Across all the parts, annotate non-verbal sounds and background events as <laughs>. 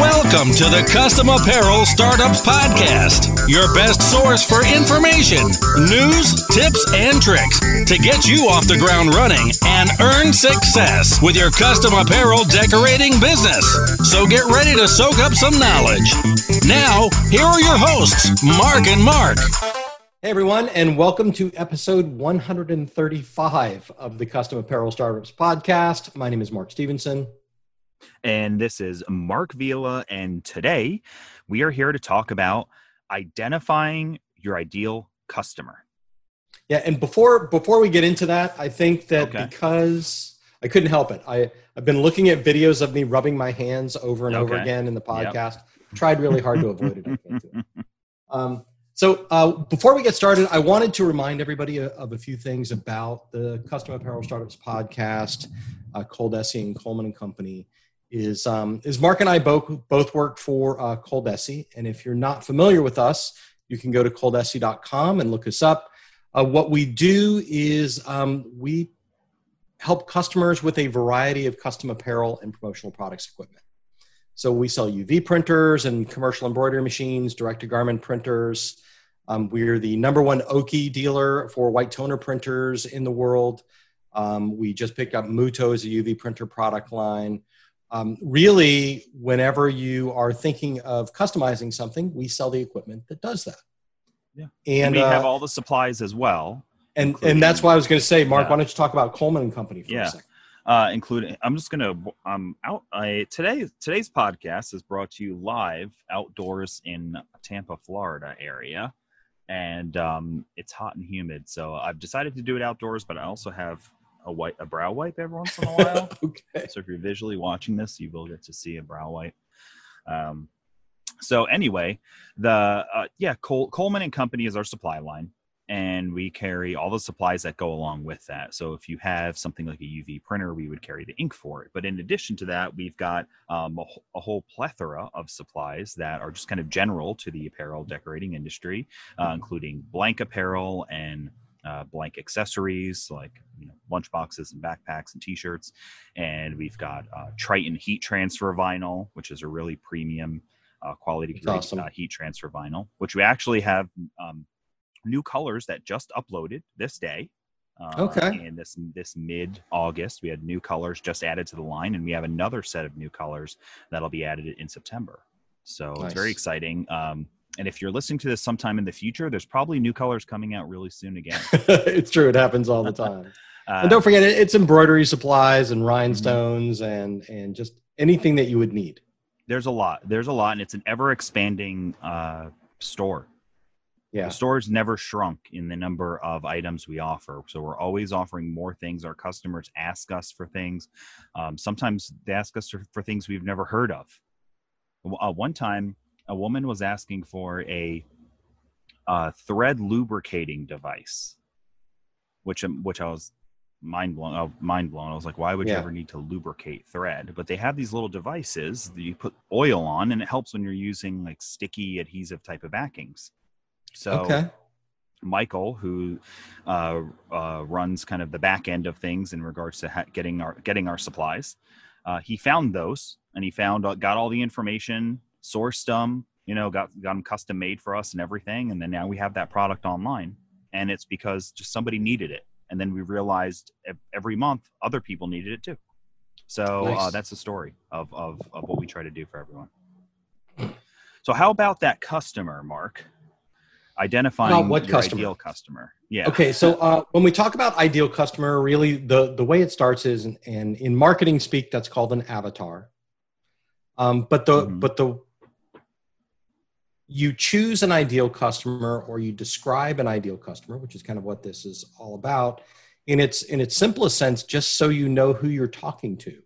Welcome to the Custom Apparel Startups Podcast, your best source for information, news, tips, and tricks to get you off the ground running and earn success with your custom apparel decorating business. So get ready to soak up some knowledge. Now, here are your hosts, Mark and Mark. Hey everyone, and welcome to episode 135 of the Custom Apparel Startups Podcast. My name is Mark Stevenson. And this is Mark Vila. And today we are here to talk about identifying your ideal customer. Yeah, and before before we get into that, I think that Okay. because I couldn't help it, I I've been looking at videos of me rubbing my hands over and over again in the Yep. podcast. Tried really hard to avoid it. I can't it. <laughs> Um, so uh, before we get started, I wanted to remind everybody of, of a few things about the Custom Apparel Startups podcast. Uh, ColDesi and Coleman and Company is um, is Mark and I both both work for uh, Cold and if you're not familiar with us, you can go to coldesi.com and look us up. Uh, what we do is um, we help customers with a variety of custom apparel and promotional products equipment. So we sell UV printers and commercial embroidery machines, direct to garment printers. Um, we're the number one Oki dealer for white toner printers in the world. Um, we just picked up Mutoh as a UV printer product line. Um, really, whenever you are thinking of customizing something, we sell the equipment that does that. Yeah. and, And, we uh, have all the supplies as well, and and that's why I was going to say, Mark. Yeah. Why don't you talk about Coleman and Company for Yeah. a second? uh, including. I'm just gonna. I'm out. I today today's podcast is brought to you live outdoors in Tampa, Florida area, and um, it's hot and humid. So I've decided to do it outdoors, but I also have a white a brow wipe every once in a while. <laughs> okay. So if you're visually watching this, you will get to see a brow wipe. Um, so anyway, the uh, yeah, Col- Coleman and Company is our supply line, and we carry all the supplies that go along with that. So if you have something like a UV printer, we would carry the ink for it. But in addition to that, we've got um, a, a whole plethora of supplies that are just kind of general to the apparel decorating industry, uh, including blank apparel and uh, blank accessories like you know, lunch boxes and backpacks and t-shirts and we've got uh, triton heat transfer vinyl which is a really premium uh, quality grade awesome. uh, heat transfer vinyl which we actually have um, new colors that just uploaded this day uh, Okay. in this this mid august we had new colors just added to the line and we have another set of new colors that'll be added in september so it's very exciting um, and if you're listening to this sometime in the future there's probably new colors coming out really soon again <laughs> it's true. It happens all the time. uh, <laughs> and don't forget, it's embroidery supplies and Mm-hmm. rhinestones and and just anything that you would need. there's a lot there's a lot and it's an ever expanding uh, store Yeah. the store's never shrunk in the number of items we offer so we're always offering more things our customers ask us for things um, sometimes they ask us for, for things we've never heard of uh, one time a woman was asking for a uh, thread lubricating device which um, which i was mind blown oh, mind blown. I was like why would you ever need to lubricate thread? But they have these little devices that you put oil on and it helps when you're using like sticky adhesive type of backings. So okay. Michael, who uh, uh, runs kind of the back end of things in regards to ha- getting our getting our supplies, uh, he found those and he found uh, got all the information, sourced them, you know, got got them custom made for us and everything, and then now we have that product online, and it's because just somebody needed it, and then we realized every month other people needed it too. So uh, that's the story of, of of what we try to do for everyone. So how about that customer, Mark? Identifying what your customer? ideal customer. Yeah. Okay, so uh, when we talk about ideal customer, really the the way it starts is, and in marketing speak, that's called an avatar. Um, but the Mhm. but the you choose an ideal customer or you describe an ideal customer, which is kind of what this is all about. In its in its simplest sense, just so you know who you're talking to,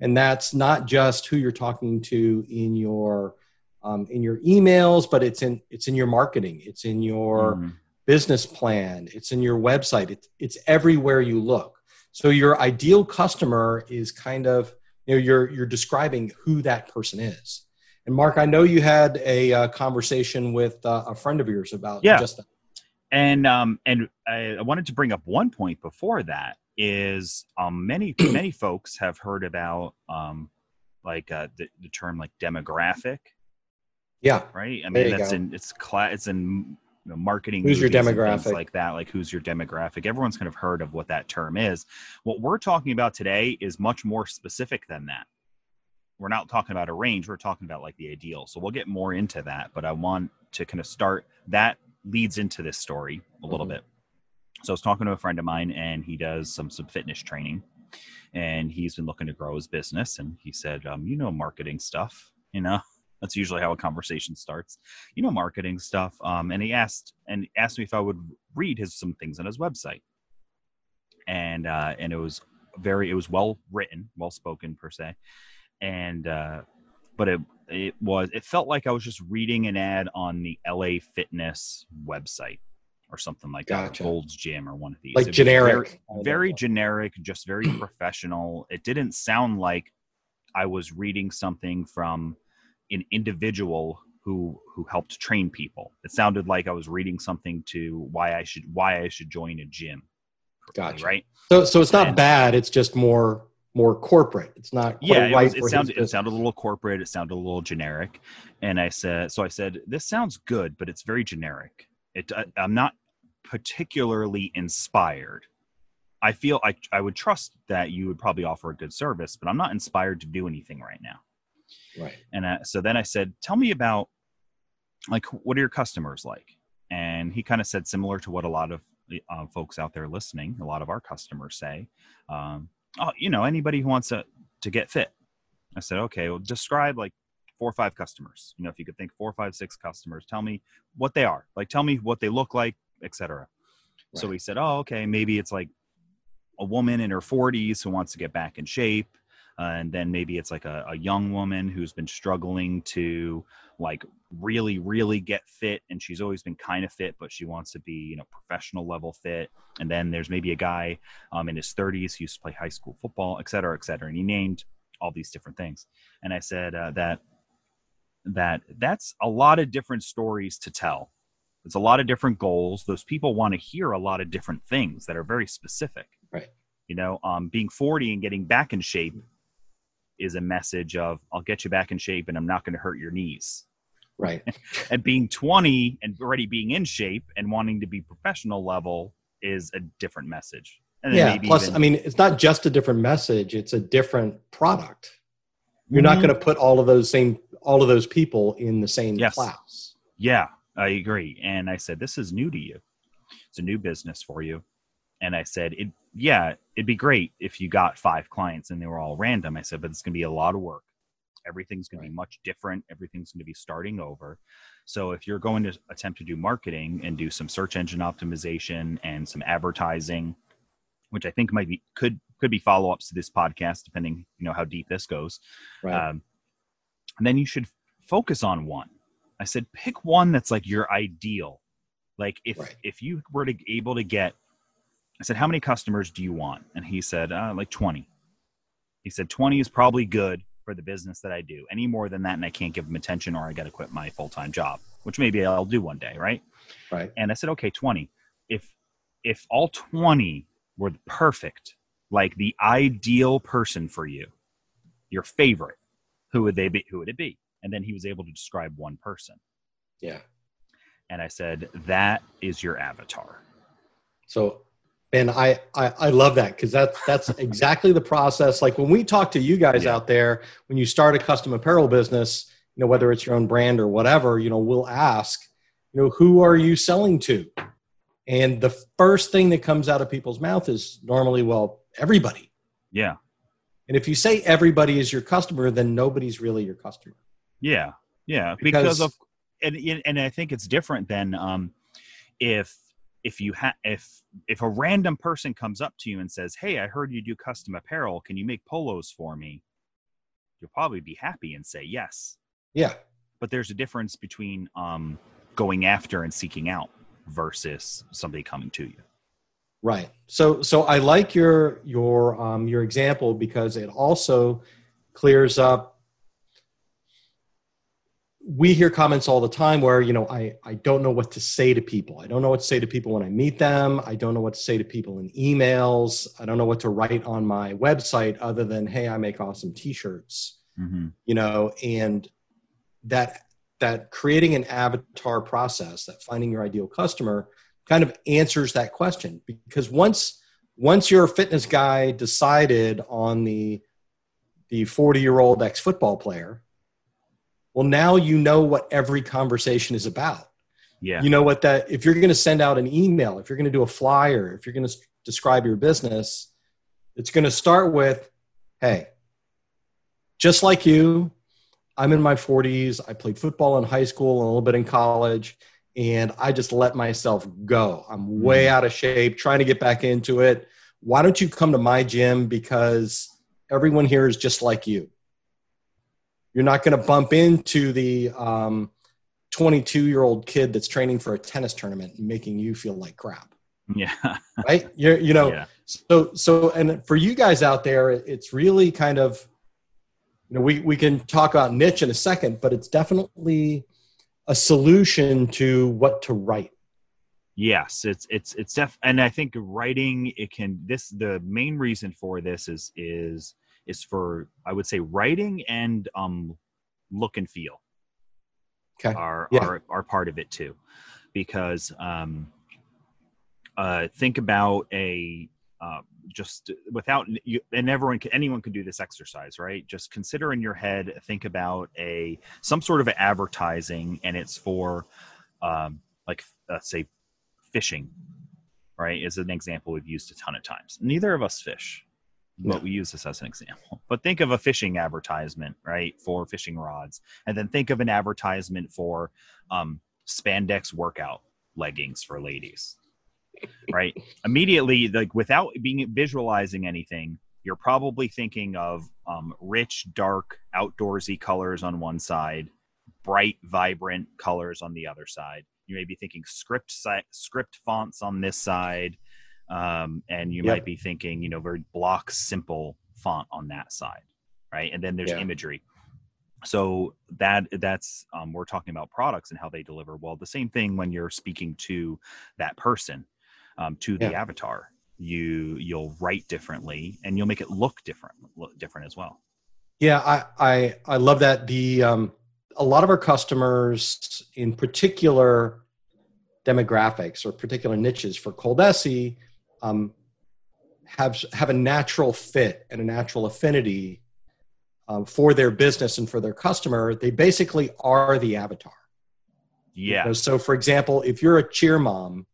and that's not just who you're talking to in your um, in your emails, but it's in it's in your marketing, it's in your Mhm. business plan, it's in your website, it's, it's everywhere you look. So your ideal customer is kind of, you know, you're, you're describing who that person is. And Mark, I know you had a uh, conversation with uh, a friend of yours about Yeah. just that. and um and I, I wanted to bring up one point before that is um many <clears throat> many folks have heard about um like uh, the, the term like demographic, Yeah. right? I mean, that's go. in it's cla- it's in you know, marketing. Who's your movies and things demographic? Like that, like who's your demographic? Everyone's kind of heard of what that term is. What we're talking about today is much more specific than that. We're not talking about a range. We're talking about like the ideal. So we'll get more into that. But I want to kind of start. That leads into this story a little Mhm. bit. So I was talking to a friend of mine, and he does some some fitness training, and he's been looking to grow his business. And he said, um, "You know, marketing stuff. You know, <laughs> that's usually how a conversation starts. You know, marketing stuff." Um, and he asked and asked me if I would read his some things on his website, and uh, and it was very it was well written, well spoken per se, and uh, but it it was it felt like I was just reading an ad on the LA Fitness website or something like that, Gotcha. or Gold's Gym or one of these. Like It generic. very, very generic, just very professional. It didn't sound like I was reading something from an individual who who helped train people. It sounded like I was reading something to why I should why I should join a gym. Gotcha. Right? So so it's not And- bad. It's just more more corporate. It's not yeah, it, was, it sounded it sounded a little corporate. It sounded a little generic, and I said, so I said, this sounds good, but it's very generic. It I, I'm not particularly inspired. I feel I I would trust that you would probably offer a good service, but I'm not inspired to do anything right now. Right. And uh, so then I said, tell me about like what are your customers like? And he kind of said similar to what a lot of uh, folks out there listening, a lot of our customers say, um, oh, you know, anybody who wants to to get fit. I said, okay, well, describe like four or five customers. You know, if you could think four, five, six customers, tell me what they are. Like, tell me what they look like, etc. So Right. he said, oh, okay, maybe it's like a woman in her 40s who wants to get back in shape. Uh, and then maybe it's like a, a young woman who's been struggling to like really really get fit and she's always been kind of fit but she wants to be you know professional level fit. And then there's maybe a guy um, in his 30s who used to play high school football et cetera et cetera and he named all these different things. And i said uh, that that that's a lot of different stories to tell. It's a lot of different goals. Those people want to hear a lot of different things that are very specific. Right. you know um, being 40 and getting back in shape is a message of i'll get you back in shape and i'm not going to hurt your knees Right. <laughs> and being 20 and already being in shape and wanting to be professional level is a different message and Yeah. maybe Plus, even- I mean, it's not just a different message; it's a different product. You're not Mhm. going to put all of those same all of those people in the same Yes. class. Yeah, I agree. And I said, this is new to you. It's a new business for you. And I said, it, yeah, it'd be great if you got five clients and they were all random. I said, but it's going to be a lot of work. Everything's going to be much different. Everything's going to be starting over. So if you're going to attempt to do marketing and do some search engine optimization and some advertising, which I think might be could could be follow ups to this podcast, depending you know how deep this goes Right. um, then you should focus on one i said pick one that's like your ideal like if Right. if you were to able to get i said how many customers do you want and he said uh, like 20 he said 20 is probably good for the business that i do any more than that and i can't give them attention or i got to quit my full-time job which maybe i'll do one day right right. and I said, okay, 20. If if all 20 were perfect, like the ideal person for you, your favorite, who would they be? Who would it be? And then he was able to describe one person. Yeah. And I said, that is your avatar. So, and I I, I love that because that's that's <laughs> exactly the process. Like when we talk to you guys Yeah. out there, when you start a custom apparel business, you know whether it's your own brand or whatever, you know we'll ask, you know, who are you selling to? And the first thing that comes out of people's mouth is normally, well, everybody. Yeah. And if you say everybody is your customer, then nobody's really your customer. Yeah. Yeah. Because, Because- of and and I think it's different than um if if you have if if a random person comes up to you and says, Hey, I heard you do custom apparel, can you make polos for me? You'll probably be happy and say yes. Yeah. but there's a difference between um, going after and seeking out versus somebody coming to you. Right. So so I like your your um, your example because it also clears up. We hear comments all the time where you know I I don't know what to say to people. I don't know what to say to people when I meet them. I don't know what to say to people in emails. I don't know what to write on my website other than hey I make awesome T-shirts. hmm you know and that that creating an avatar process that finding your ideal customer kind of answers that question because once once your fitness guy decided on the the 40 year old ex football player well now you know what every conversation is about. Yeah. you know what that if you're going to send out an email if you're going to do a flyer if you're going to describe your business it's going to start with hey just like you i'm in my 40s i played football in high school and a little bit in college and i just let myself go. I'm way mm. out of shape trying to get back into it. Why don't you come to my gym because everyone here is just like you you're not going to bump into the um, 22 year old kid that's training for a tennis tournament and making you feel like crap Yeah. <laughs> right you're you know yeah. so so and for you guys out there it's really kind of you know we we can talk about niche in a second but it's definitely a solution to what to write Yes, it's it's it's def and I think writing it can this the main reason for this is is is for I would say writing and um look and feel okay are Yeah. are are part of it too because um uh think about a uh, just without you, and everyone can, anyone can do this exercise right just consider in your head think about a some sort of advertising and it's for um like let's say fishing right is an example we've used a ton of times neither of us fish. But we use this as an example. But think of a fishing advertisement right for fishing rods. And then think of an advertisement for um, spandex workout leggings for ladies right? <laughs> Immediately like without being visualizing anything you're probably thinking of um, rich dark outdoorsy colors on one side bright vibrant colors on the other side. You may be thinking script si- script fonts on this side um, and you Yep. might be thinking you know very block simple font on that side right and then there's Yeah. imagery so that that's um, we're talking about products and how they deliver well the same thing when you're speaking to that person um, to the Yeah. avatar you you'll write differently and you'll make it look different look different as well Yeah, I, I I love that. The um, a lot of our customers, in particular demographics or particular niches for ColDesi, um, have have a natural fit and a natural affinity um, for their business and for their customer. They basically are the avatar. You yeah know, so, for example, if you're a cheer mom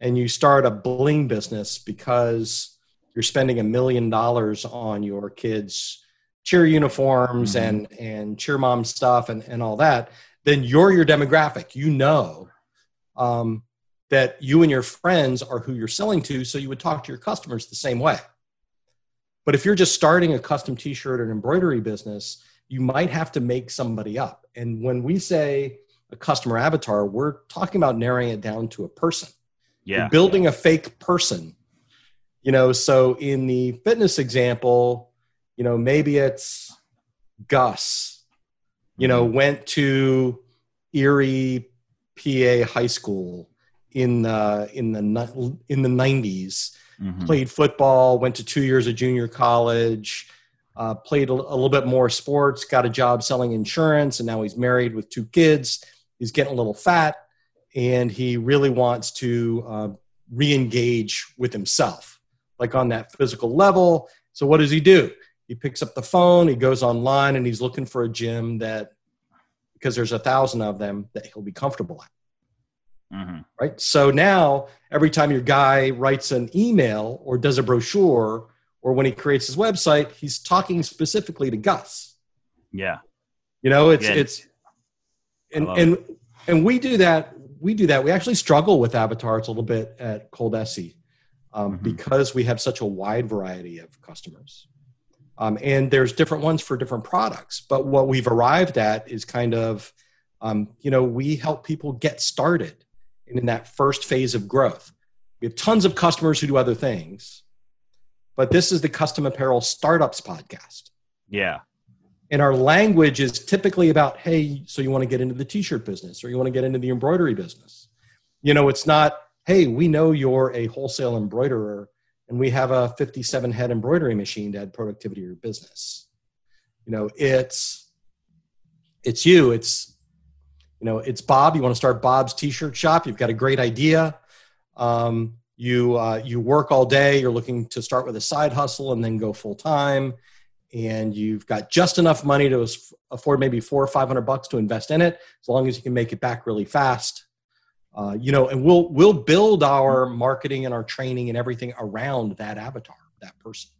and you start a bling business because you're spending a million dollars on your kids' cheer uniforms Mhm. and and cheer mom stuff and and all that, then you're your demographic. You know um, that you and your friends are who you're selling to, so you would talk to your customers the same way. But if you're just starting a custom T-shirt or embroidery business, you might have to make somebody up. And when we say a customer avatar, we're talking about narrowing it down to a person. yeah You're building a fake person. You know, so in the fitness example, you know, maybe it's Gus, you know, Mhm. went to Erie, PA high school in the in the in the 90s Mhm. played football, went to two years of junior college, uh, played a, a little bit more sports, got a job selling insurance, and now he's married with two kids. He's getting a little fat, and he really wants to uh, re-engage with himself, like on that physical level. So what does he do? He picks up the phone, he goes online, and he's looking for a gym that, because there's a thousand of them, that he'll be comfortable at Mhm. right? So now every time your guy writes an email or does a brochure or when he creates his website, he's talking specifically to Gus. yeah You know, it's Yeah. it's and and and we do that. We do that. We actually struggle with avatars a little bit at ColDesi um, Mhm. because we have such a wide variety of customers. Um, and there's different ones for different products. But what we've arrived at is kind of, um, you know, we help people get started in that first phase of growth. We have tons of customers who do other things, but this is the Custom Apparel Startups podcast. yeah And our language is typically about, hey, so you want to get into the t shirt business or you want to get into the embroidery business. You know, it's not, hey, we know you're a wholesale embroiderer and we have a 57 head embroidery machine to add productivity to your business. you know it's it's you it's you know it's bob. You want to start bob's t-shirt shop? You've got a great idea. Um, you uh, you work all day. You're looking to start with a side hustle and then go full time and you've got just enough money to afford maybe four or five hundred bucks to invest in it as long as you can make it back really fast. Uh, you know and we'll we'll build our marketing and our training and everything around that avatar that person.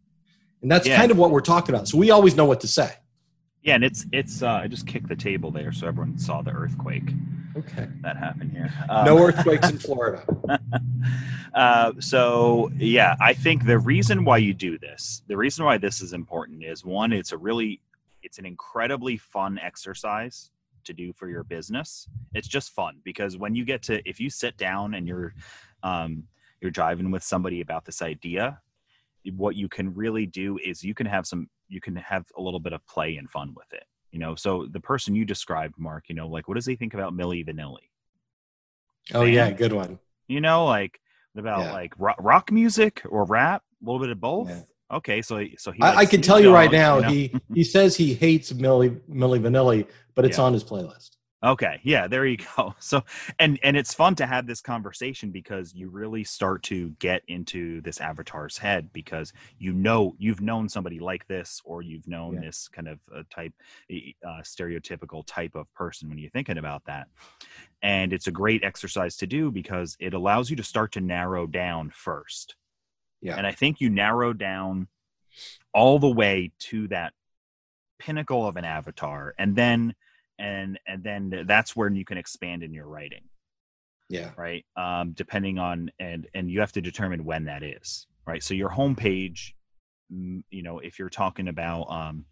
And that's yeah. kind of what we're talking about. So we always know what to say yeah and it's it's uh, i just kicked the table there so everyone saw the earthquake okay. that happened here. Um, no earthquakes in florida. <laughs> Uh, so yeah i think the reason why you do this the reason why this is important is one it's a really it's an incredibly fun exercise to do for your business. It's just fun because when you get to if you sit down and you're um, you're driving with somebody about this idea what you can really do is you can have some you can have a little bit of play and fun with it you know so the person you described mark you know like what does he think about milli vanilli oh Man, yeah good one you know like about yeah. like rock, rock, music or rap a little bit of both yeah. okay so so he I, I, can tell you right now you know? he he says he hates millie milli vanilli but it's yeah. on his playlist Okay, yeah, there you go. <laughs> So and and it's fun to have this conversation because you really start to get into this avatar's head because you know you've known somebody like this or you've known yeah. this kind of uh, type uh, stereotypical type of person when you're thinking about that. And it's a great exercise to do because it allows you to start to narrow down first. Yeah. And I think you narrow down all the way to that pinnacle of an avatar and then and and then that's where you can expand in your writing. Yeah. Right? Um depending on and and you have to determine when that is right? So your homepage you know if you're talking about um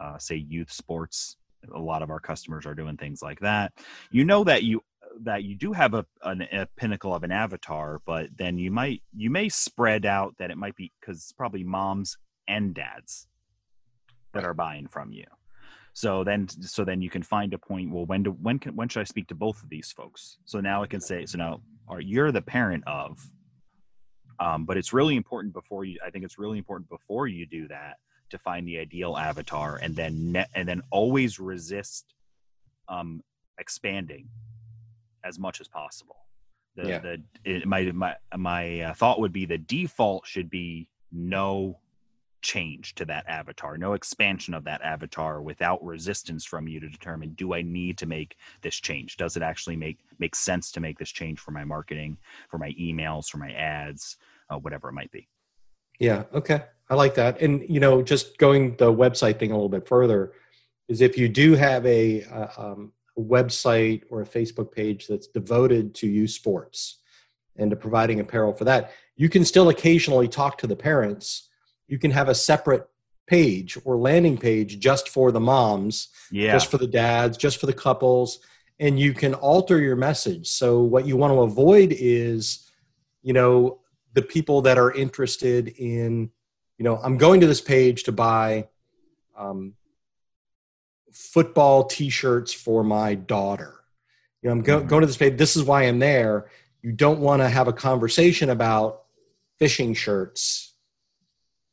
uh, say youth sports a lot of our customers are doing things like that. You know that you that you do have a, an, a pinnacle of an avatar but then you might you may spread out that it might be because it's probably moms and dads that are buying from you so then, so then you can find a point. Well, when do when can when should I speak to both of these folks? So now I can say, so now, are you're the parent of? Um, but it's really important before you. I think it's really important before you do that to find the ideal avatar, and then ne- and then always resist um, expanding as much as possible. The, yeah. the it, my my my uh, thought would be the default should be no change to that avatar, no expansion of that avatar without resistance from you to determine do I need to make this change? Does it actually make make sense to make this change for my marketing, for my emails, for my ads, uh, whatever it might be? Yeah, okay. I like that. And you know, just going the website thing a little bit further is if you do have a, uh, um, a website or a Facebook page that's devoted to youth sports and to providing apparel for that, you can still occasionally talk to the parents you can have a separate page or landing page just for the moms, yeah. just for the dads, just for the couples, and you can alter your message. So what you want to avoid is, you know, the people that are interested in, you know, I'm going to this page to buy um, football T-shirts for my daughter. You know, I'm go- mm-hmm. going to this page. This is why I'm there. You don't want to have a conversation about fishing shirts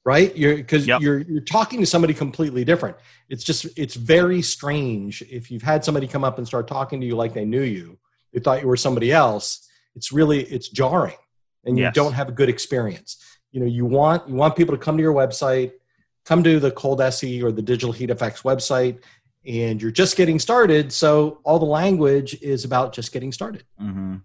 right you're because yep. you're you're talking to somebody completely different it's just it's very strange if you've had somebody come up and start talking to you like they knew you they thought you were somebody else it's really it's jarring and you yes. don't have a good experience you know you want you want people to come to your website come to the ColDesi or the Digital Heat FX website and you're just getting started so all the language is about just getting started mm-hmm.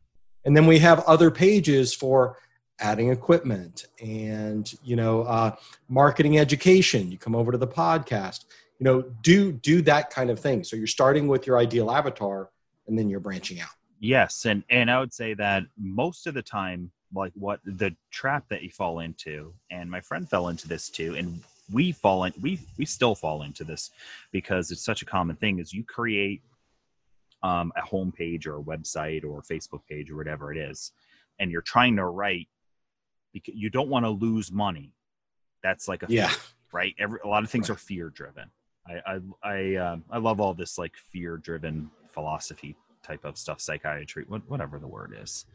and then we have other pages for adding equipment and you know uh, marketing education. You come over to the podcast. You know do do that kind of thing. So you're starting with your ideal avatar and then you're branching out. Yes. And and i would say that most of the time like what the trap that you fall into and my friend fell into this too and we fall in we we still fall into this because it's such a common thing is you create um, a homepage or a website or a facebook page or whatever it is and you're trying to write because you don't want to lose money. That's like a yeah, fear, right? Every a lot of things right. are fear driven. I I I, um, I love all this like fear driven philosophy type of stuff, psychiatry, whatever the word is.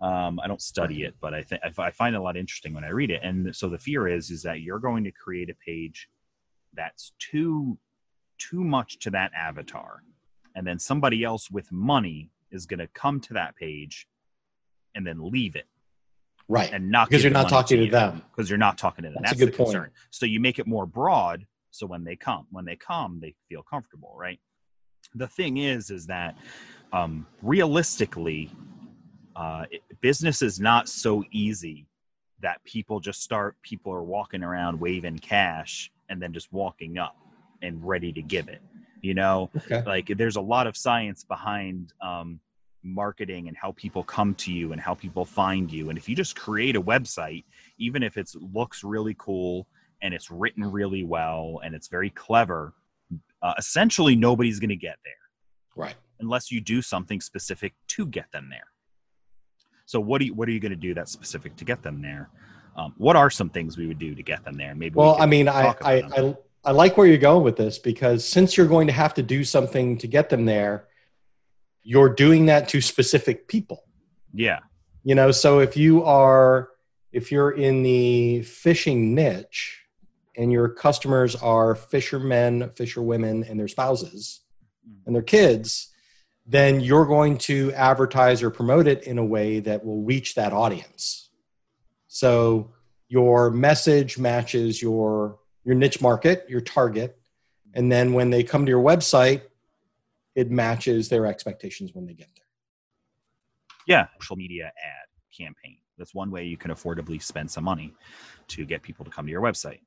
Um, I don't study it, but I think I find it a lot interesting when I read it. And so the fear is is that you're going to create a page that's too too much to that avatar and then somebody else with money is going to come to that page and then leave it right. and not because you're not talking to you them. because you're not talking to them. That's a good point. concern. So you make it more broad so when they come when they come they feel comfortable right? The thing is is that um, realistically uh, it- business is not so easy that people just start people are walking around waving cash and then just walking up and ready to give it you know? Okay. Like there's a lot of science behind um, marketing and how people come to you and how people find you and if you just create a website even if it looks really cool and it's written really well and it's very clever uh, essentially nobody's going to get there right unless you do something specific to get them there. So what do you, what are you going to do that's specific to get them there? Um, what are some things we would do to get them there? Maybe. well could i mean I, I i i like where you're going with this because since you're going to have to do something to get them there you're doing that to specific people. Yeah, you know so if you are if you're in the fishing niche and your customers are fishermen fisherwomen and their spouses mm. and their kids then you're going to advertise or promote it in a way that will reach that audience. So your message matches your your niche market your target. And then when they come to your website it matches their expectations when they get there yeah. Social media ad campaign. That's one way you can affordably spend some money to get people to come to your website.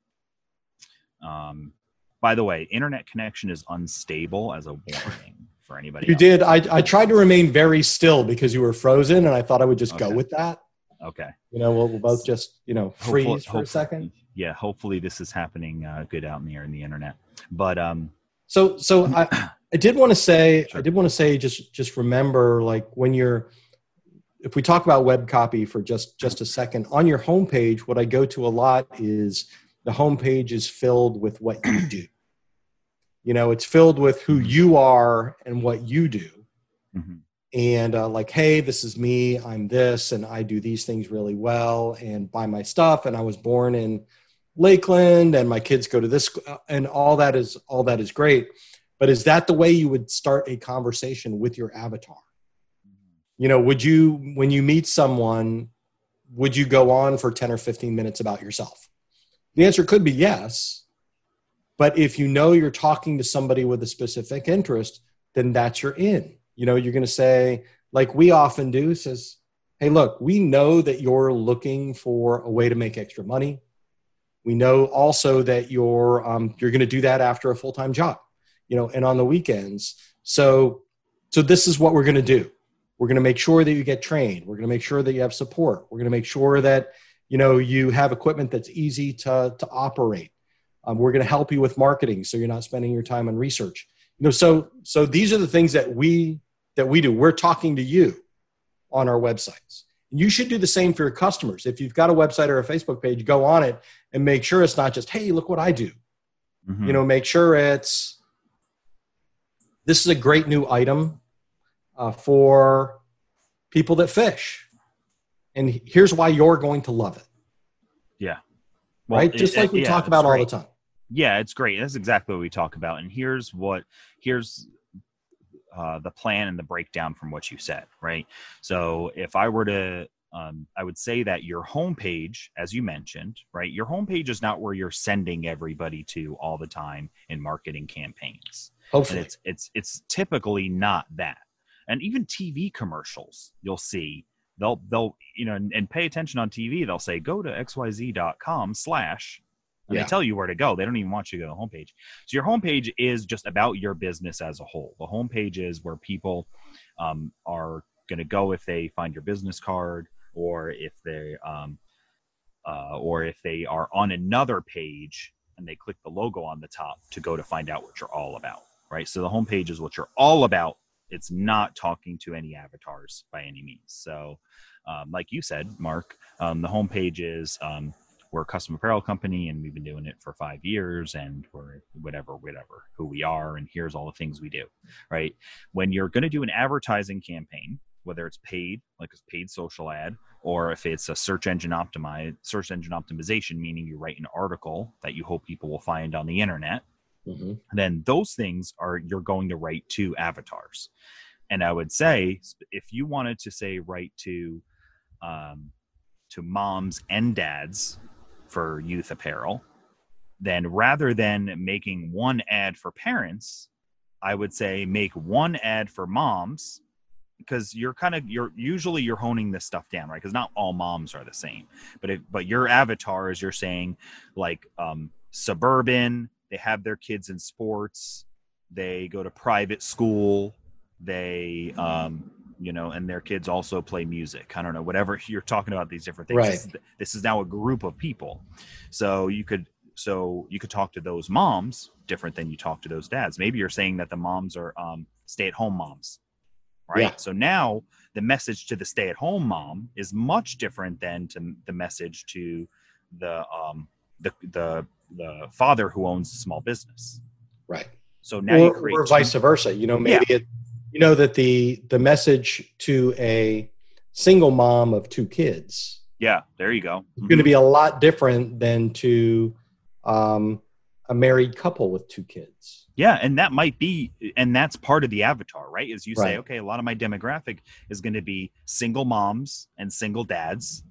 Um, by the way, internet connection is unstable as a warning for anybody. You else. did. I, I tried to remain very still because you were frozen, and I thought I would just go with that. Okay. You know, we'll, we'll both just you know freeze Hopefully- for a second. Yeah. Hopefully this is happening uh, good out in the air in the internet. But um, So so <clears throat> I I did want to say Sure. I did want to say just just remember like when you're if we talk about web copy for just just a second on your homepage, what I go to a lot is the homepage is filled with what you do. <clears throat> You know, it's filled with who you are and what you do. mhm. and uh, like hey this is me i'm this and i do these things really well and buy my stuff and i was born in lakeland and my kids go to this uh, and all that is all that is great but is that the way you would start a conversation with your avatar? You know would you when you meet someone would you go on for 10 or 15 minutes about yourself? The answer could be yes. But if you know you're talking to somebody with a specific interest then that's your in. You know you're going to say like we often do says hey look we know that you're looking for a way to make extra money. We know also that you're um, you're going to do that after a full-time job you know and on the weekends. So so this is what we're going to do. We're going to make sure that you get trained. We're going to make sure that you have support. We're going to make sure that you know you have equipment that's easy to to operate. Um, we're going to help you with marketing so you're not spending your time on research. You know so so these are the things that we that we do. We're talking to you on our websites. And you should do the same for your customers. If you've got a website or a facebook page go on it and make sure it's not just hey look what i do. Mhm. you know make sure it's this is a great new item uh, for people that fish. And here's why you're going to love it. Well, right? It- just like it- we yeah, talk about all the time. Yeah it's great. That's exactly what we talk about. And here's what here's uh, the plan and the breakdown from what you said right? So if i were to um, i would say that your homepage as you mentioned right your homepage is not where you're sending everybody to all the time in marketing campaigns and it's it's it's typically not that. And even tv commercials you'll see they'll they'll you know and, and pay attention on tv they'll say go to xyz.com slash and Yeah. they tell you where to go. They don't even want you to go to the homepage. So your homepage is just about your business as a whole. The homepage is where people um, are going to go if they find your business card or if they um, uh, or if they are on another page and they click the logo on the top to go to find out what you're all about right? So the homepage is what you're all about. It's not talking to any avatars by any means. So um, like you said mark um, the homepage is um, we're a custom apparel company and we've been doing it for five years and we're whatever whatever who we are and here's all the things we do right? When you're going to do an advertising campaign whether it's paid like a paid social ad or if it's a search engine optimize search engine optimization meaning you write an article that you hope people will find on the internet Mhm. then those things are you're going to write to avatars. And i would say if you wanted to say write to um, to moms and dads for youth apparel then rather than making one ad for parents i would say make one ad for moms because you're kind of you're usually you're honing this stuff down right? Because not all moms are the same. But if but your avatars you're saying like um suburban they have their kids in sports. They go to private school. They um you know and their kids also play music. I don't know whatever you're talking about these different things. Right. this, is, this is now a group of people. So you could so you could talk to those moms different than you talk to those dads. Maybe you're saying that the moms are um, stay-at-home moms right? Yeah. so now the message to the stay-at-home mom is much different than to the message to the um the the the father who owns a small business Right. so now you or, create or vice versa. You know, maybe it, you know that the the message to a single mom of two kids yeah there you go is going to be a lot different than to um, a married couple with two kids. Yeah, and that might be, and that's part of the avatar, right? Is you say, okay, a lot of my demographic is going to be single moms and single dads.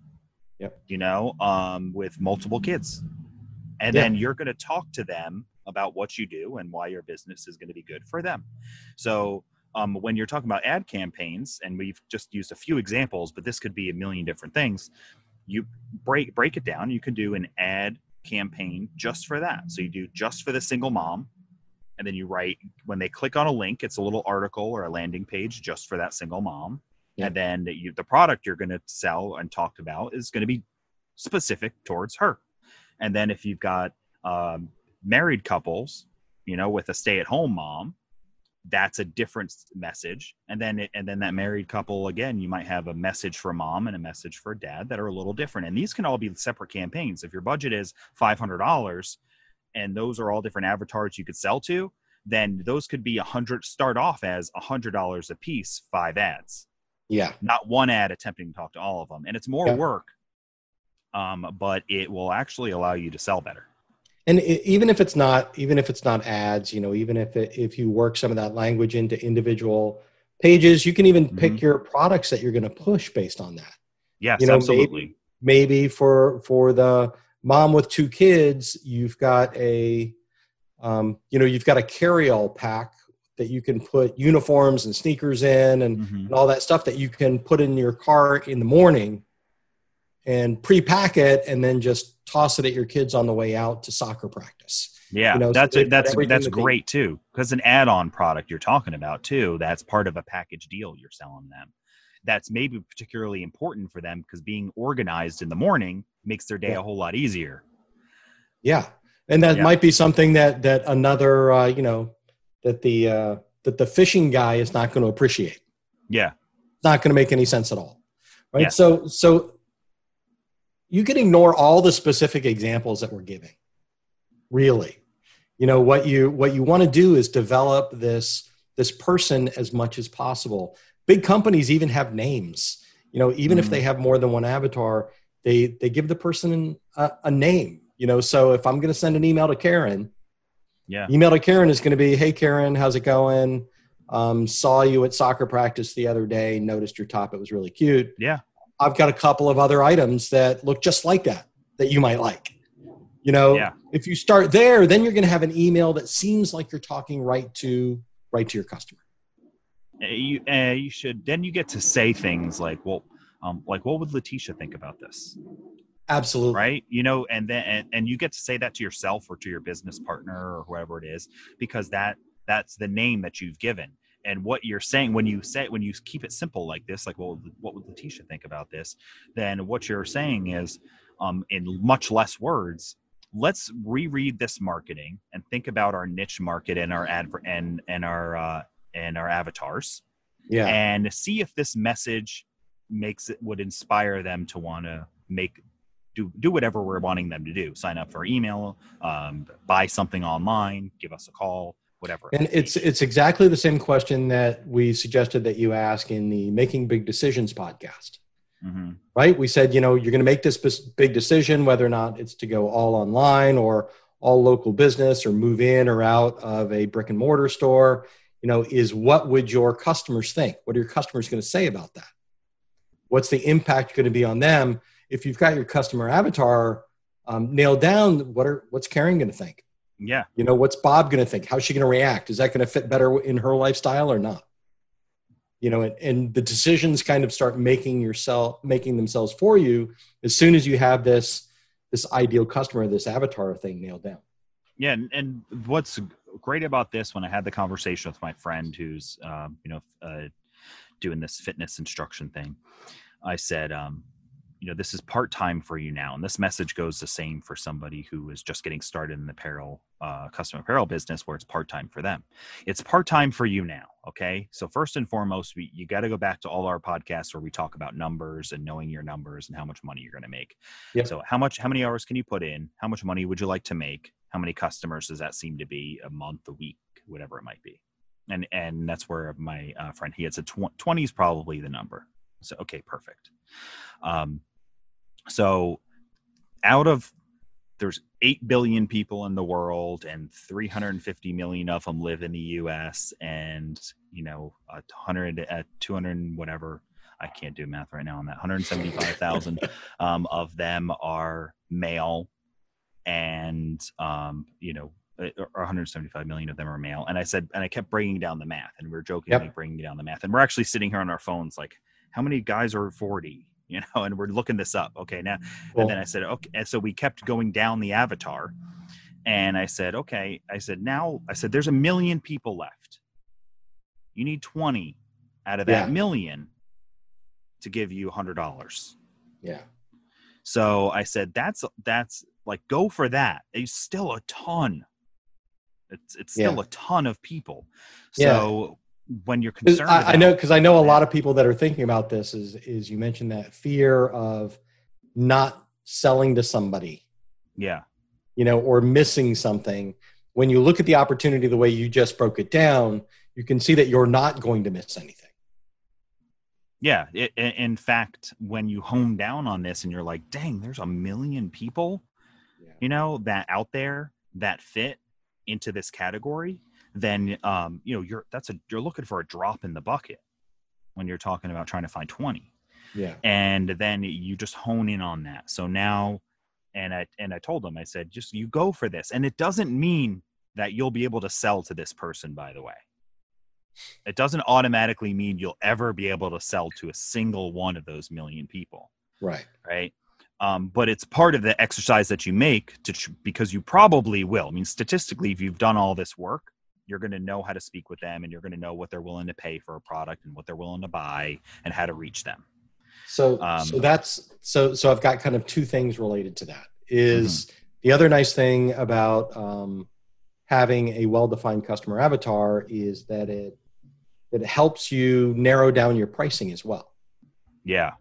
Yep. You know, um, with multiple kids, and Yeah. then you're going to talk to them about what you do and why your business is going to be good for them. So. Um, when you're talking about ad campaigns, and we've just used a few examples, but this could be a million different things. You break break it down. You can do an ad campaign just for that. So you do just for the single mom, and then you write when they click on a link it's a little article or a landing page just for that single mom Yeah. and then you, the product you're going to sell and talk about is going to be specific towards her and then if you've got um, married couples you know with a stay-at-home mom that's a different message. And then it, and then that married couple again you might have a message for mom and a message for dad that are a little different. And these can all be separate campaigns. If your budget is $500 and those are all different avatars you could sell to then those could be a hundred start off as a hundred dollars a piece five ads. Yeah. not one ad attempting to talk to all of them. And it's more Yeah. work um, but it will actually allow you to sell better And even if it's not, even if it's not ads, you know, even if it, if you work some of that language into individual pages, you can even pick Mhm. your products that you're going to push based on that. yes You know, absolutely maybe for for the mom with two kids you've got a um, you know you've got a carry-all pack that you can put uniforms and sneakers in and, Mhm. and all that stuff that you can put in your car in the morning and pre-pack it and then just toss it at your kids on the way out to soccer practice Yeah, You know, that's they've that's that's that they- great too, because an add-on product you're talking about too. That's part of a package deal you're selling them. That's maybe particularly important for them because being organized in the morning makes their day Yeah. a whole lot easier. yeah and that Yeah. might be something that that another uh, you know that the uh, that the fishing guy is not going to appreciate Yeah, It's not going to make any sense at all right Yeah. so so you can ignore all the specific examples that we're giving really you know what you what you want to do is develop this this person as much as possible big companies even have names you know even if Mhm. they have more than one avatar they they give the person a, a name you know so if i'm going to send an email to karen yeah, email to Karen is going to be, "Hey Karen, how's it going? Um, saw you at soccer practice the other day. Noticed your top; it was really cute. yeah, I've got a couple of other items that look just like that that you might like. You know, Yeah. if you start there, then you're going to have an email that seems like you're talking right to right to your customer. Uh, You uh, you should then you get to say things like, well, um, like what would Letitia think about this? Absolutely, right you know and then and, and you get to say that to yourself or to your business partner or whoever it is because that that's the name that you've given and what you're saying when you say when you keep it simple like this like well what would letitia think about this? Then what you're saying is um, in much less words let's reread this marketing and think about our niche market and our adver- and and our uh, and our avatars yeah, and see if this message makes it would inspire them to want to make do do whatever we're wanting them to do. Sign up for email um, buy something online give us a call whatever and it's it's exactly the same question that we suggested that you ask in the Making Big Decisions podcast. Mhm. right? We said, you know, you're going to make this big decision whether or not it's to go all online or all local business or move in or out of a brick and mortar store. You know, is what would your customers think? What are your customers going to say about that? What's the impact going to be on them if you've got your customer avatar um, nailed down? What are what's Karen going to think? Yeah. You know, what's Bob going to think? How's she going to react? Is that going to fit better in her lifestyle or not? You know, and, and the decisions kind of start making yourself making themselves for you as soon as you have this this ideal customer, this avatar thing nailed down. Yeah, and, and what's great about this when I had the conversation with my friend who's um, you know uh, doing this fitness instruction thing, I said, um, you know, this is part time for you now, and this message goes the same for somebody who is just getting started in the apparel, uh, custom apparel business, where it's part time for them. It's part time for you now. Okay, so first and foremost, we, you got to go back to all our podcasts where we talk about numbers and knowing your numbers and how much money you're going to make. Yep. So, how much, how many hours can you put in? How much money would you like to make? How many customers does that seem to be a month, a week, whatever it might be? And and that's where my uh, friend he had said tw- 20 is probably the number. So okay, perfect. Um, so out of there's 8 billion people in the world and 350 million of them live in the US and you know 100 at 200 whatever I can't do math right now on that 175,000 <laughs> um, of them are male and um, you know uh, 175 million of them are male. And I said and I kept bringing down the math and we are jokingly Yep. bringing down the math. And we're actually sitting here on our phones like how many guys are 40 you know and we're looking this up okay now Well, and then I said, okay. And so we kept going down the avatar. And I said, okay. I said, now, I said, there's a million people left. You need 20 out of that Yeah. million to give you $100. yeah, So I said, that's, that's like, go for that. It's still a ton. It's, it's still Yeah. a ton of people. Yeah. So when you're concerned, I, I know because I know a lot of people that are thinking about this. Is is you mentioned that fear of not selling to somebody, yeah, you know, or missing something. When you look at the opportunity the way you just broke it down, you can see that you're not going to miss anything. Yeah, it, in fact, when you hone down on this and you're like, "Dang, there's a million people, Yeah. you know, that out there that fit into this category," then um, you know, you're that's a you're looking for a drop in the bucket when you're talking about trying to find 20. Yeah, And then you just hone in on that. So now and I and I told them I said, "Just you go for this." And it doesn't mean that you'll be able to sell to this person by the way. It doesn't automatically mean you'll ever be able to sell to a single one of those million people, right. right? Um, but it's part of the exercise that you make to tr- because you probably will. I mean, statistically, if you've done all this work, you're going to know how to speak with them, and you're going to know what they're willing to pay for a product and what they're willing to buy, and how to reach them. So Um, so that's so so I've got kind of two things related to that. Is Mm-hmm. the other nice thing about um, having a well-defined customer avatar is that it it helps you narrow down your pricing as well. Yeah,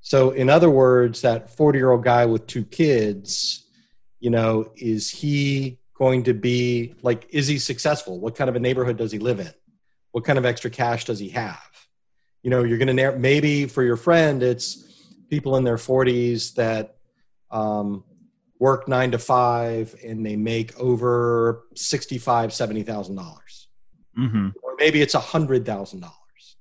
So in other words, that 40-year-old guy with two kids, you know, is he going to be like is he successful? What kind of a neighborhood does he live in? What kind of extra cash does he have? You know, you're going to maybe for your friend it's people in their 40s that um, work 9 to 5 and they make over 65 $70,000 hmm or maybe it's a hundred thousand dollars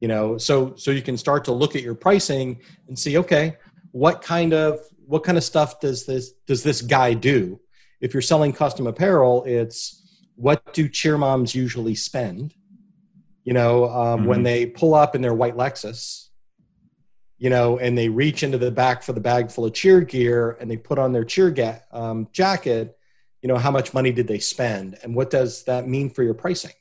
you know so so you can start to look at your pricing and see okay what kind of what kind of stuff does this does this guy do if you're selling custom apparel it's what do cheer moms usually spend you know um, when Mhm. they pull up in their white lexus you know and they reach into the back for the bag full of cheer gear and they put on their cheer ga- um, jacket you know how much money did they spend and what does that mean for your pricing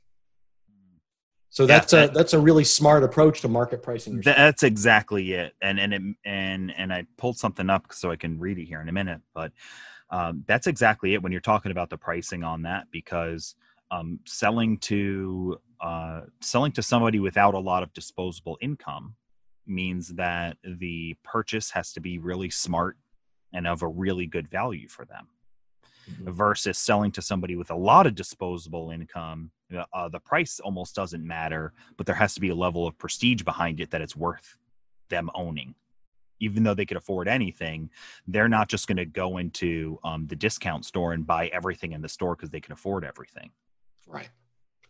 so Yeah, that's a that's a really smart approach to market pricing yourself. That's exactly it. And and it, and and I pulled something up so I can read it here in a minute. But um, that's exactly it when you're talking about the pricing on that because um, selling to uh, selling to somebody without a lot of disposable income means that the purchase has to be really smart and of a really good value for them Mhm. versus selling to somebody with a lot of disposable income uh, the price almost doesn't matter but there has to be a level of prestige behind it that it's worth them owning even though they could afford anything they're not just going to go into um, the discount store and buy everything in the store because they can afford everything. Right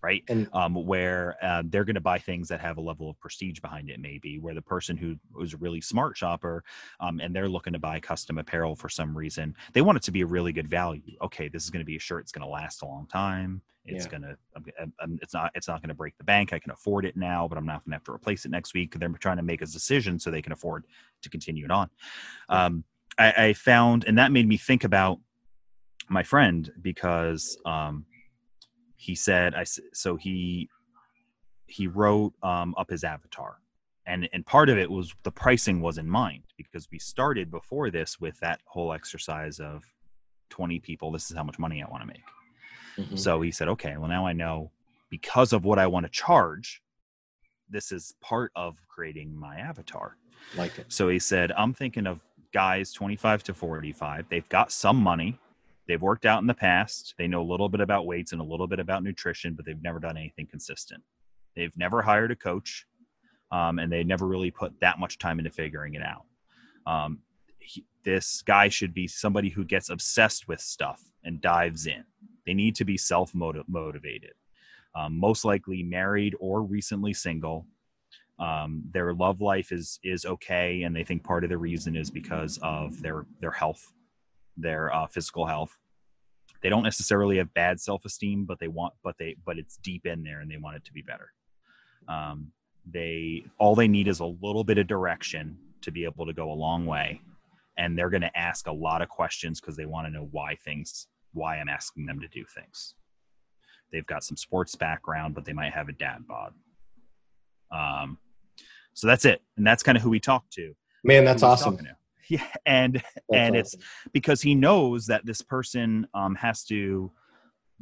right? And- um, where uh, they're going to buy things that have a level of prestige behind it, maybe. Where the person who was a really smart shopper um, and they're looking to buy custom apparel for some reason, they want it to be a really good value. Okay, this is going to be a shirt; it's going to last a long time. It's Yeah. going to, it's not, it's not going to break the bank. I can afford it now, but I'm not going to have to replace it next week. They're trying to make a decision so they can afford to continue it on. Um, I, I found, and that made me think about my friend because um, he said i so he he wrote um, up his avatar and and part of it was the pricing was in mind because we started before this with that whole exercise of 20 people this is how much money i want to make Mhm. so he said okay well now i know because of what i want to charge this is part of creating my avatar like it so he said, I'm thinking of guys 25 to 45. They've got some money. They've worked out in the past. They know a little bit about weights and a little bit about nutrition, but they've never done anything consistent. They've never hired a coach, um, and they never really put that much time into figuring it out. Um, he, this guy should be somebody who gets obsessed with stuff and dives in. They need to be self motivated. Um, most likely married or recently single um, their love life is is okay and they think part of the reason is because of their their health their uh, physical health they don't necessarily have bad self-esteem but they want but they but it's deep in there and they want it to be better. Um, they all they need is a little bit of direction to be able to go a long way. And they're going to ask a lot of questions because they want to know why things why i'm asking them to do things. They've got some sports background but they might have a dad bod. Um, so that's it. And that's kind of who we talk to. Man that's awesome. Yeah <laughs> and That's and it's because he knows that this person um, has to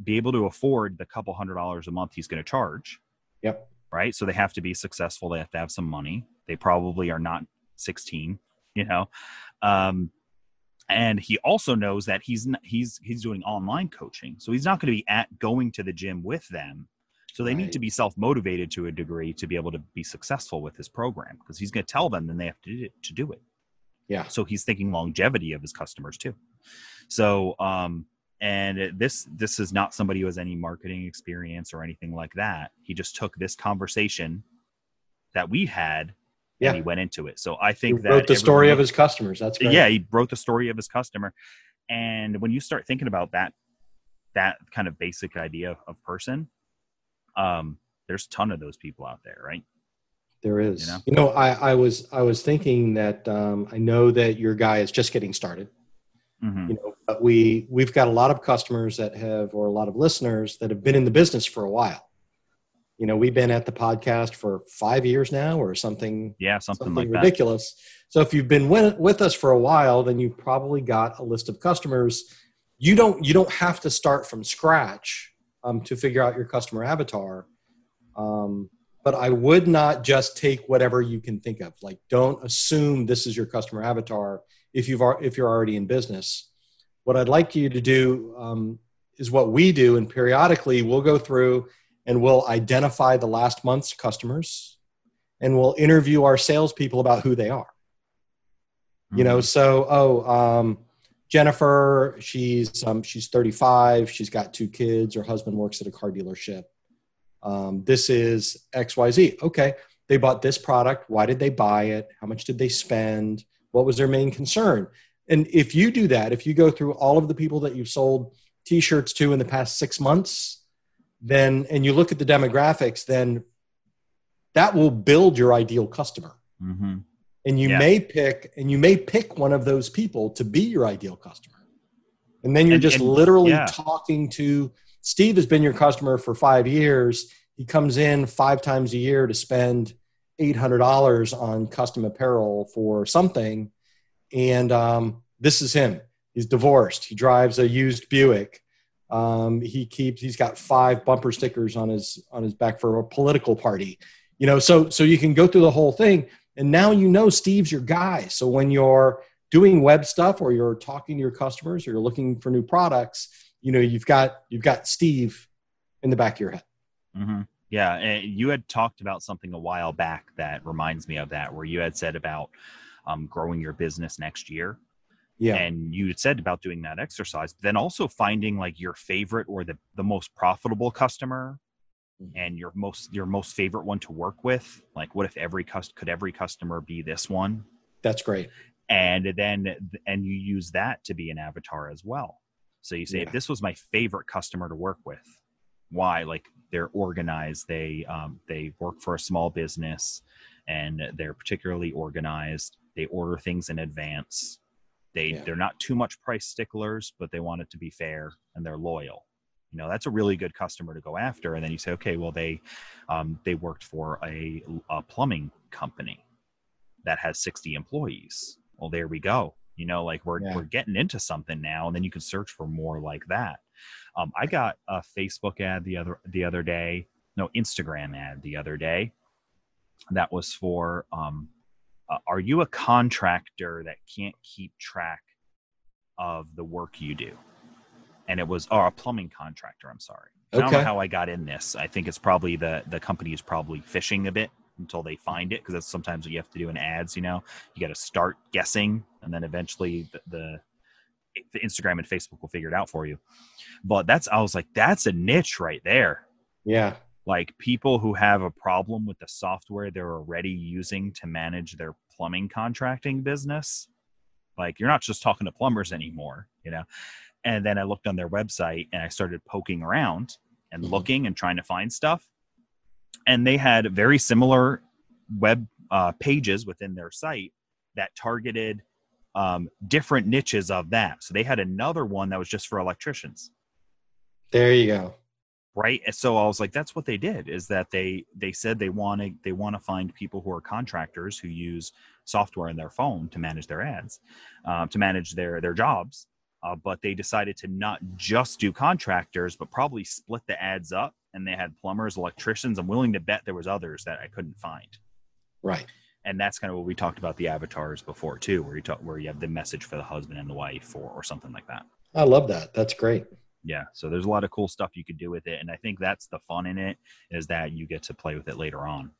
be able to afford the couple hundred dollars a month he's going to charge. Yep. Right? So they have to be successful. They have to have some money. They probably are not 16 you know? Um, and he also knows that he's n- he's he's doing online coaching. So he's not going to be at going to the gym with them. So they need to be self-motivated to a degree to be able to be successful with this program because he's going to tell them then they have to do it, to do it yeah. So he's thinking longevity of his customers too. So um and this this is not somebody who has any marketing experience or anything like that. He just took this conversation that we had Yeah. and he went into it. So i he think that wrote the story of his customers. That's great. Yeah he wrote the story of his customer. And when you start thinking about that that kind of basic idea of person um there's a ton of those people out there right There is. You You know? know, I, I was I was thinking that um, I know that your guy is just getting started. Mhm. You know, but we we've got a lot of customers that have or a lot of listeners that have been in the business for a while. You know, we've been at the podcast for five years now, or something yeah something, something like that ridiculous. So if you've been with, with us for a while, then you've probably got a list of customers. You don't you don't have to start from scratch um, to figure out your customer avatar. Um, but I would not just take whatever you can think of. Like, don't assume this is your customer avatar if you've if you're already in business. What I'd like you to do um, is what we do, and periodically we'll go through and we'll identify the last month's customers, and we'll interview our salespeople about who they are. You know, Mhm. so oh, um, Jennifer, she's um, she's 35. She's got two kids. Her husband works at a car dealership. Um, this is X Y Z. Okay, they bought this product. Why did they buy it? How much did they spend? What was their main concern? And if you do that, if you go through all of the people that you've sold T-shirts to in the past six months, then and you look at the demographics, then that will build your ideal customer Mhm. and you Yeah. may pick and you may pick one of those people to be your ideal customer and then you're And- just and- literally yeah. talking to steve has been your customer for five years. He comes in five times a year to spend $800 on custom apparel for something. And um, this is him. He's divorced. He drives a used buick. Um, he keeps he's got five bumper stickers on his on his back for a political party you know? So so you can go through the whole thing. And now you know Steve's your guy. So when you're doing web stuff or you're talking to your customers or you're looking for new products, you know, you've got you've got Steve in the back of your head. Mhm. Yeah, and you had talked about something a while back that reminds me of that, where you had said about um, growing your business next year. Yeah. And you had said about doing that exercise, but then also finding like your favorite or the, the most profitable customer Mhm. and your most your most favorite one to work with. Like what if every cust could every customer be this one? That's great. and then and you use that to be an avatar as well so you say Yeah. if this was my favorite customer to work with why? Like they're organized they um, they work for a small business and they're particularly organized they order things in advance. They Yeah. they're not too much price sticklers but they want it to be fair and they're loyal. You know that's a really good customer to go after and then you say okay well they um, they worked for a, a plumbing company that has 60 employees. Well there we go you know like we're, Yeah. we're getting into something now and then you can search for more like that. Um, i got a facebook ad the other the other day no instagram ad the other day that was for um, uh, are you a contractor that can't keep track of the work you do? And it was or a plumbing contractor i'm sorry. I don't know how I got in this. I think it's probably the the company is probably fishing a bit until they find it because that's sometimes what you have to do in ads. You know, you got to start guessing, and then eventually the, the the Instagram and Facebook will figure it out for you. But that's I was like, that's a niche right there. Yeah. Like people who have a problem with the software they're already using to manage their plumbing contracting business. Like you're not just talking to plumbers anymore, you know. And then I looked on their website and I started poking around and Mhm. looking and trying to find stuff. And they had very similar web uh, pages within their site that targeted um, different niches of that. So they had another one that was just for electricians There you go. right And so i was like that's what they did is that they they said they want to they want to find people who are contractors who use software in their phone to manage their ads um, to manage their their jobs uh, but they decided to not just do contractors but probably split the ads up and they had plumbers electricians i'm willing to bet there was others that i couldn't find Right. and that's kind of what we talked about the avatars before too where you talk where you have the message for the husband and the wife or, or something like that I love that. That's great. yeah so there's a lot of cool stuff you could do with it and i think that's the fun in it is that you get to play with it later on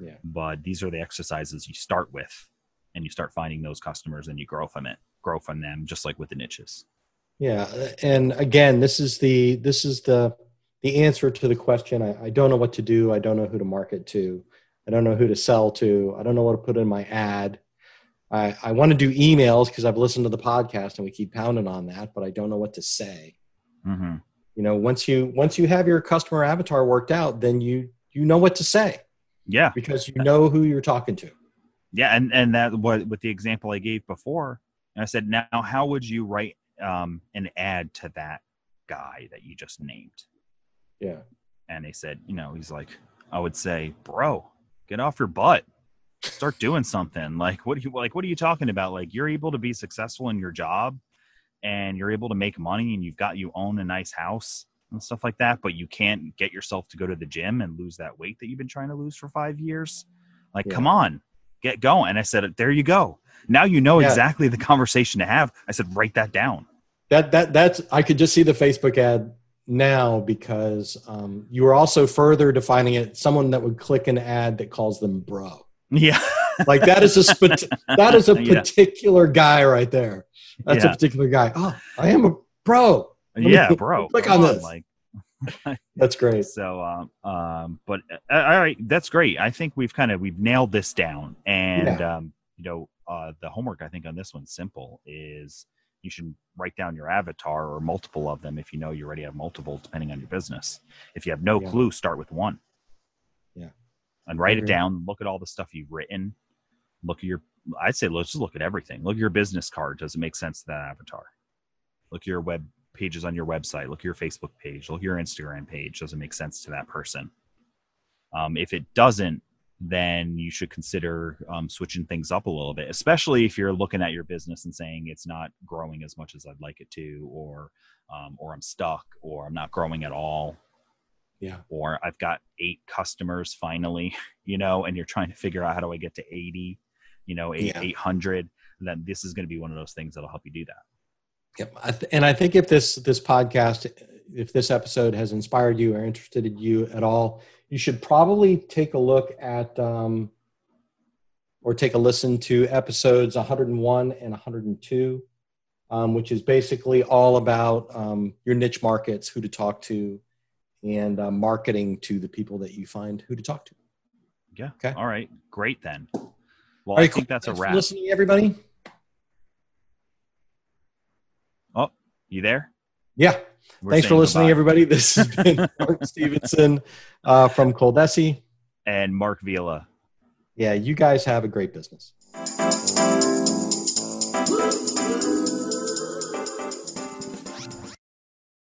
Yeah. but these are the exercises you start with and you start finding those customers and you grow from it grow from them just like with the niches Yeah. And again, this is the this is the the answer to the question. I, I don't know what to do. I don't know who to market to. I don't know who to sell to. I don't know what to put in my ad. I, I want to do emails because I've listened to the podcast and we keep pounding on that, but I don't know what to say. mm-hmm. You know, once you once you have your customer avatar worked out, then you you know what to say yeah because you know who you're talking to. yeah and and that what with the example i gave before and i said now how would you write um, an ad to that guy that you just named Yeah. and they said, you know, he's like, I would say, bro, get off your butt, start doing something. <laughs> Like, what do you like? What are you talking about? Like, you're able to be successful in your job, and you're able to make money, and you've got you own a nice house and stuff like that, but you can't get yourself to go to the gym and lose that weight that you've been trying to lose for five years. Like, Yeah. come on, get going. And I said, there you go. Now you know Yeah. exactly the conversation to have. I said, write that down. That that that's I could just see the Facebook ad now because um, you were also further defining it. Someone that would click an ad that calls them bro, Yeah. <laughs> like that is a sp- that is a <laughs> Yeah. particular guy right there. That's Yeah. a particular guy. Oh, I am a bro. me yeah, click- bro. click on this. Like, <laughs> That's great. so um, um but uh, all right that's great i think we've kind of we've nailed this down and um you know uh the homework i think on this one simple is you should write down your avatar or multiple of them if you know you already have multiple depending on your business. If you have no Yeah. clue start with one. Yeah. and write it down look at all the stuff you've written. Look at your i'd say let's just look at everything. Look at your business card. Does it make sense to that avatar? Look at your web pages on your website. Look at your facebook page. Look at your instagram page. Does it make sense to that person? Um, if it doesn't then you should consider um, switching things up a little bit especially if you're looking at your business and saying it's not growing as much as i'd like it to or um, or i'm stuck or i'm not growing at all Yeah. or i've got eight customers finally <laughs> you know and you're trying to figure out how do i get to 80 you know eight, Yeah. 800 then this is going to be one of those things that'll help you do that Yep. And I think if this this podcast if this episode has inspired you or interested you at all, you should probably take a look at um, or take a listen to episodes 101 and 102, um, which is basically all about um, your niche markets, who to talk to, and uh, marketing to the people that you find who to talk to. Yeah. Okay. All right. Great then. Well, All I think that's a wrap. listening, everybody. Oh, you there? Yeah. We're Thanks for listening, goodbye. everybody. This has <laughs> been Mark Stevenson uh, from ColDesi. And Mark Vila. Yeah, you guys have a great business.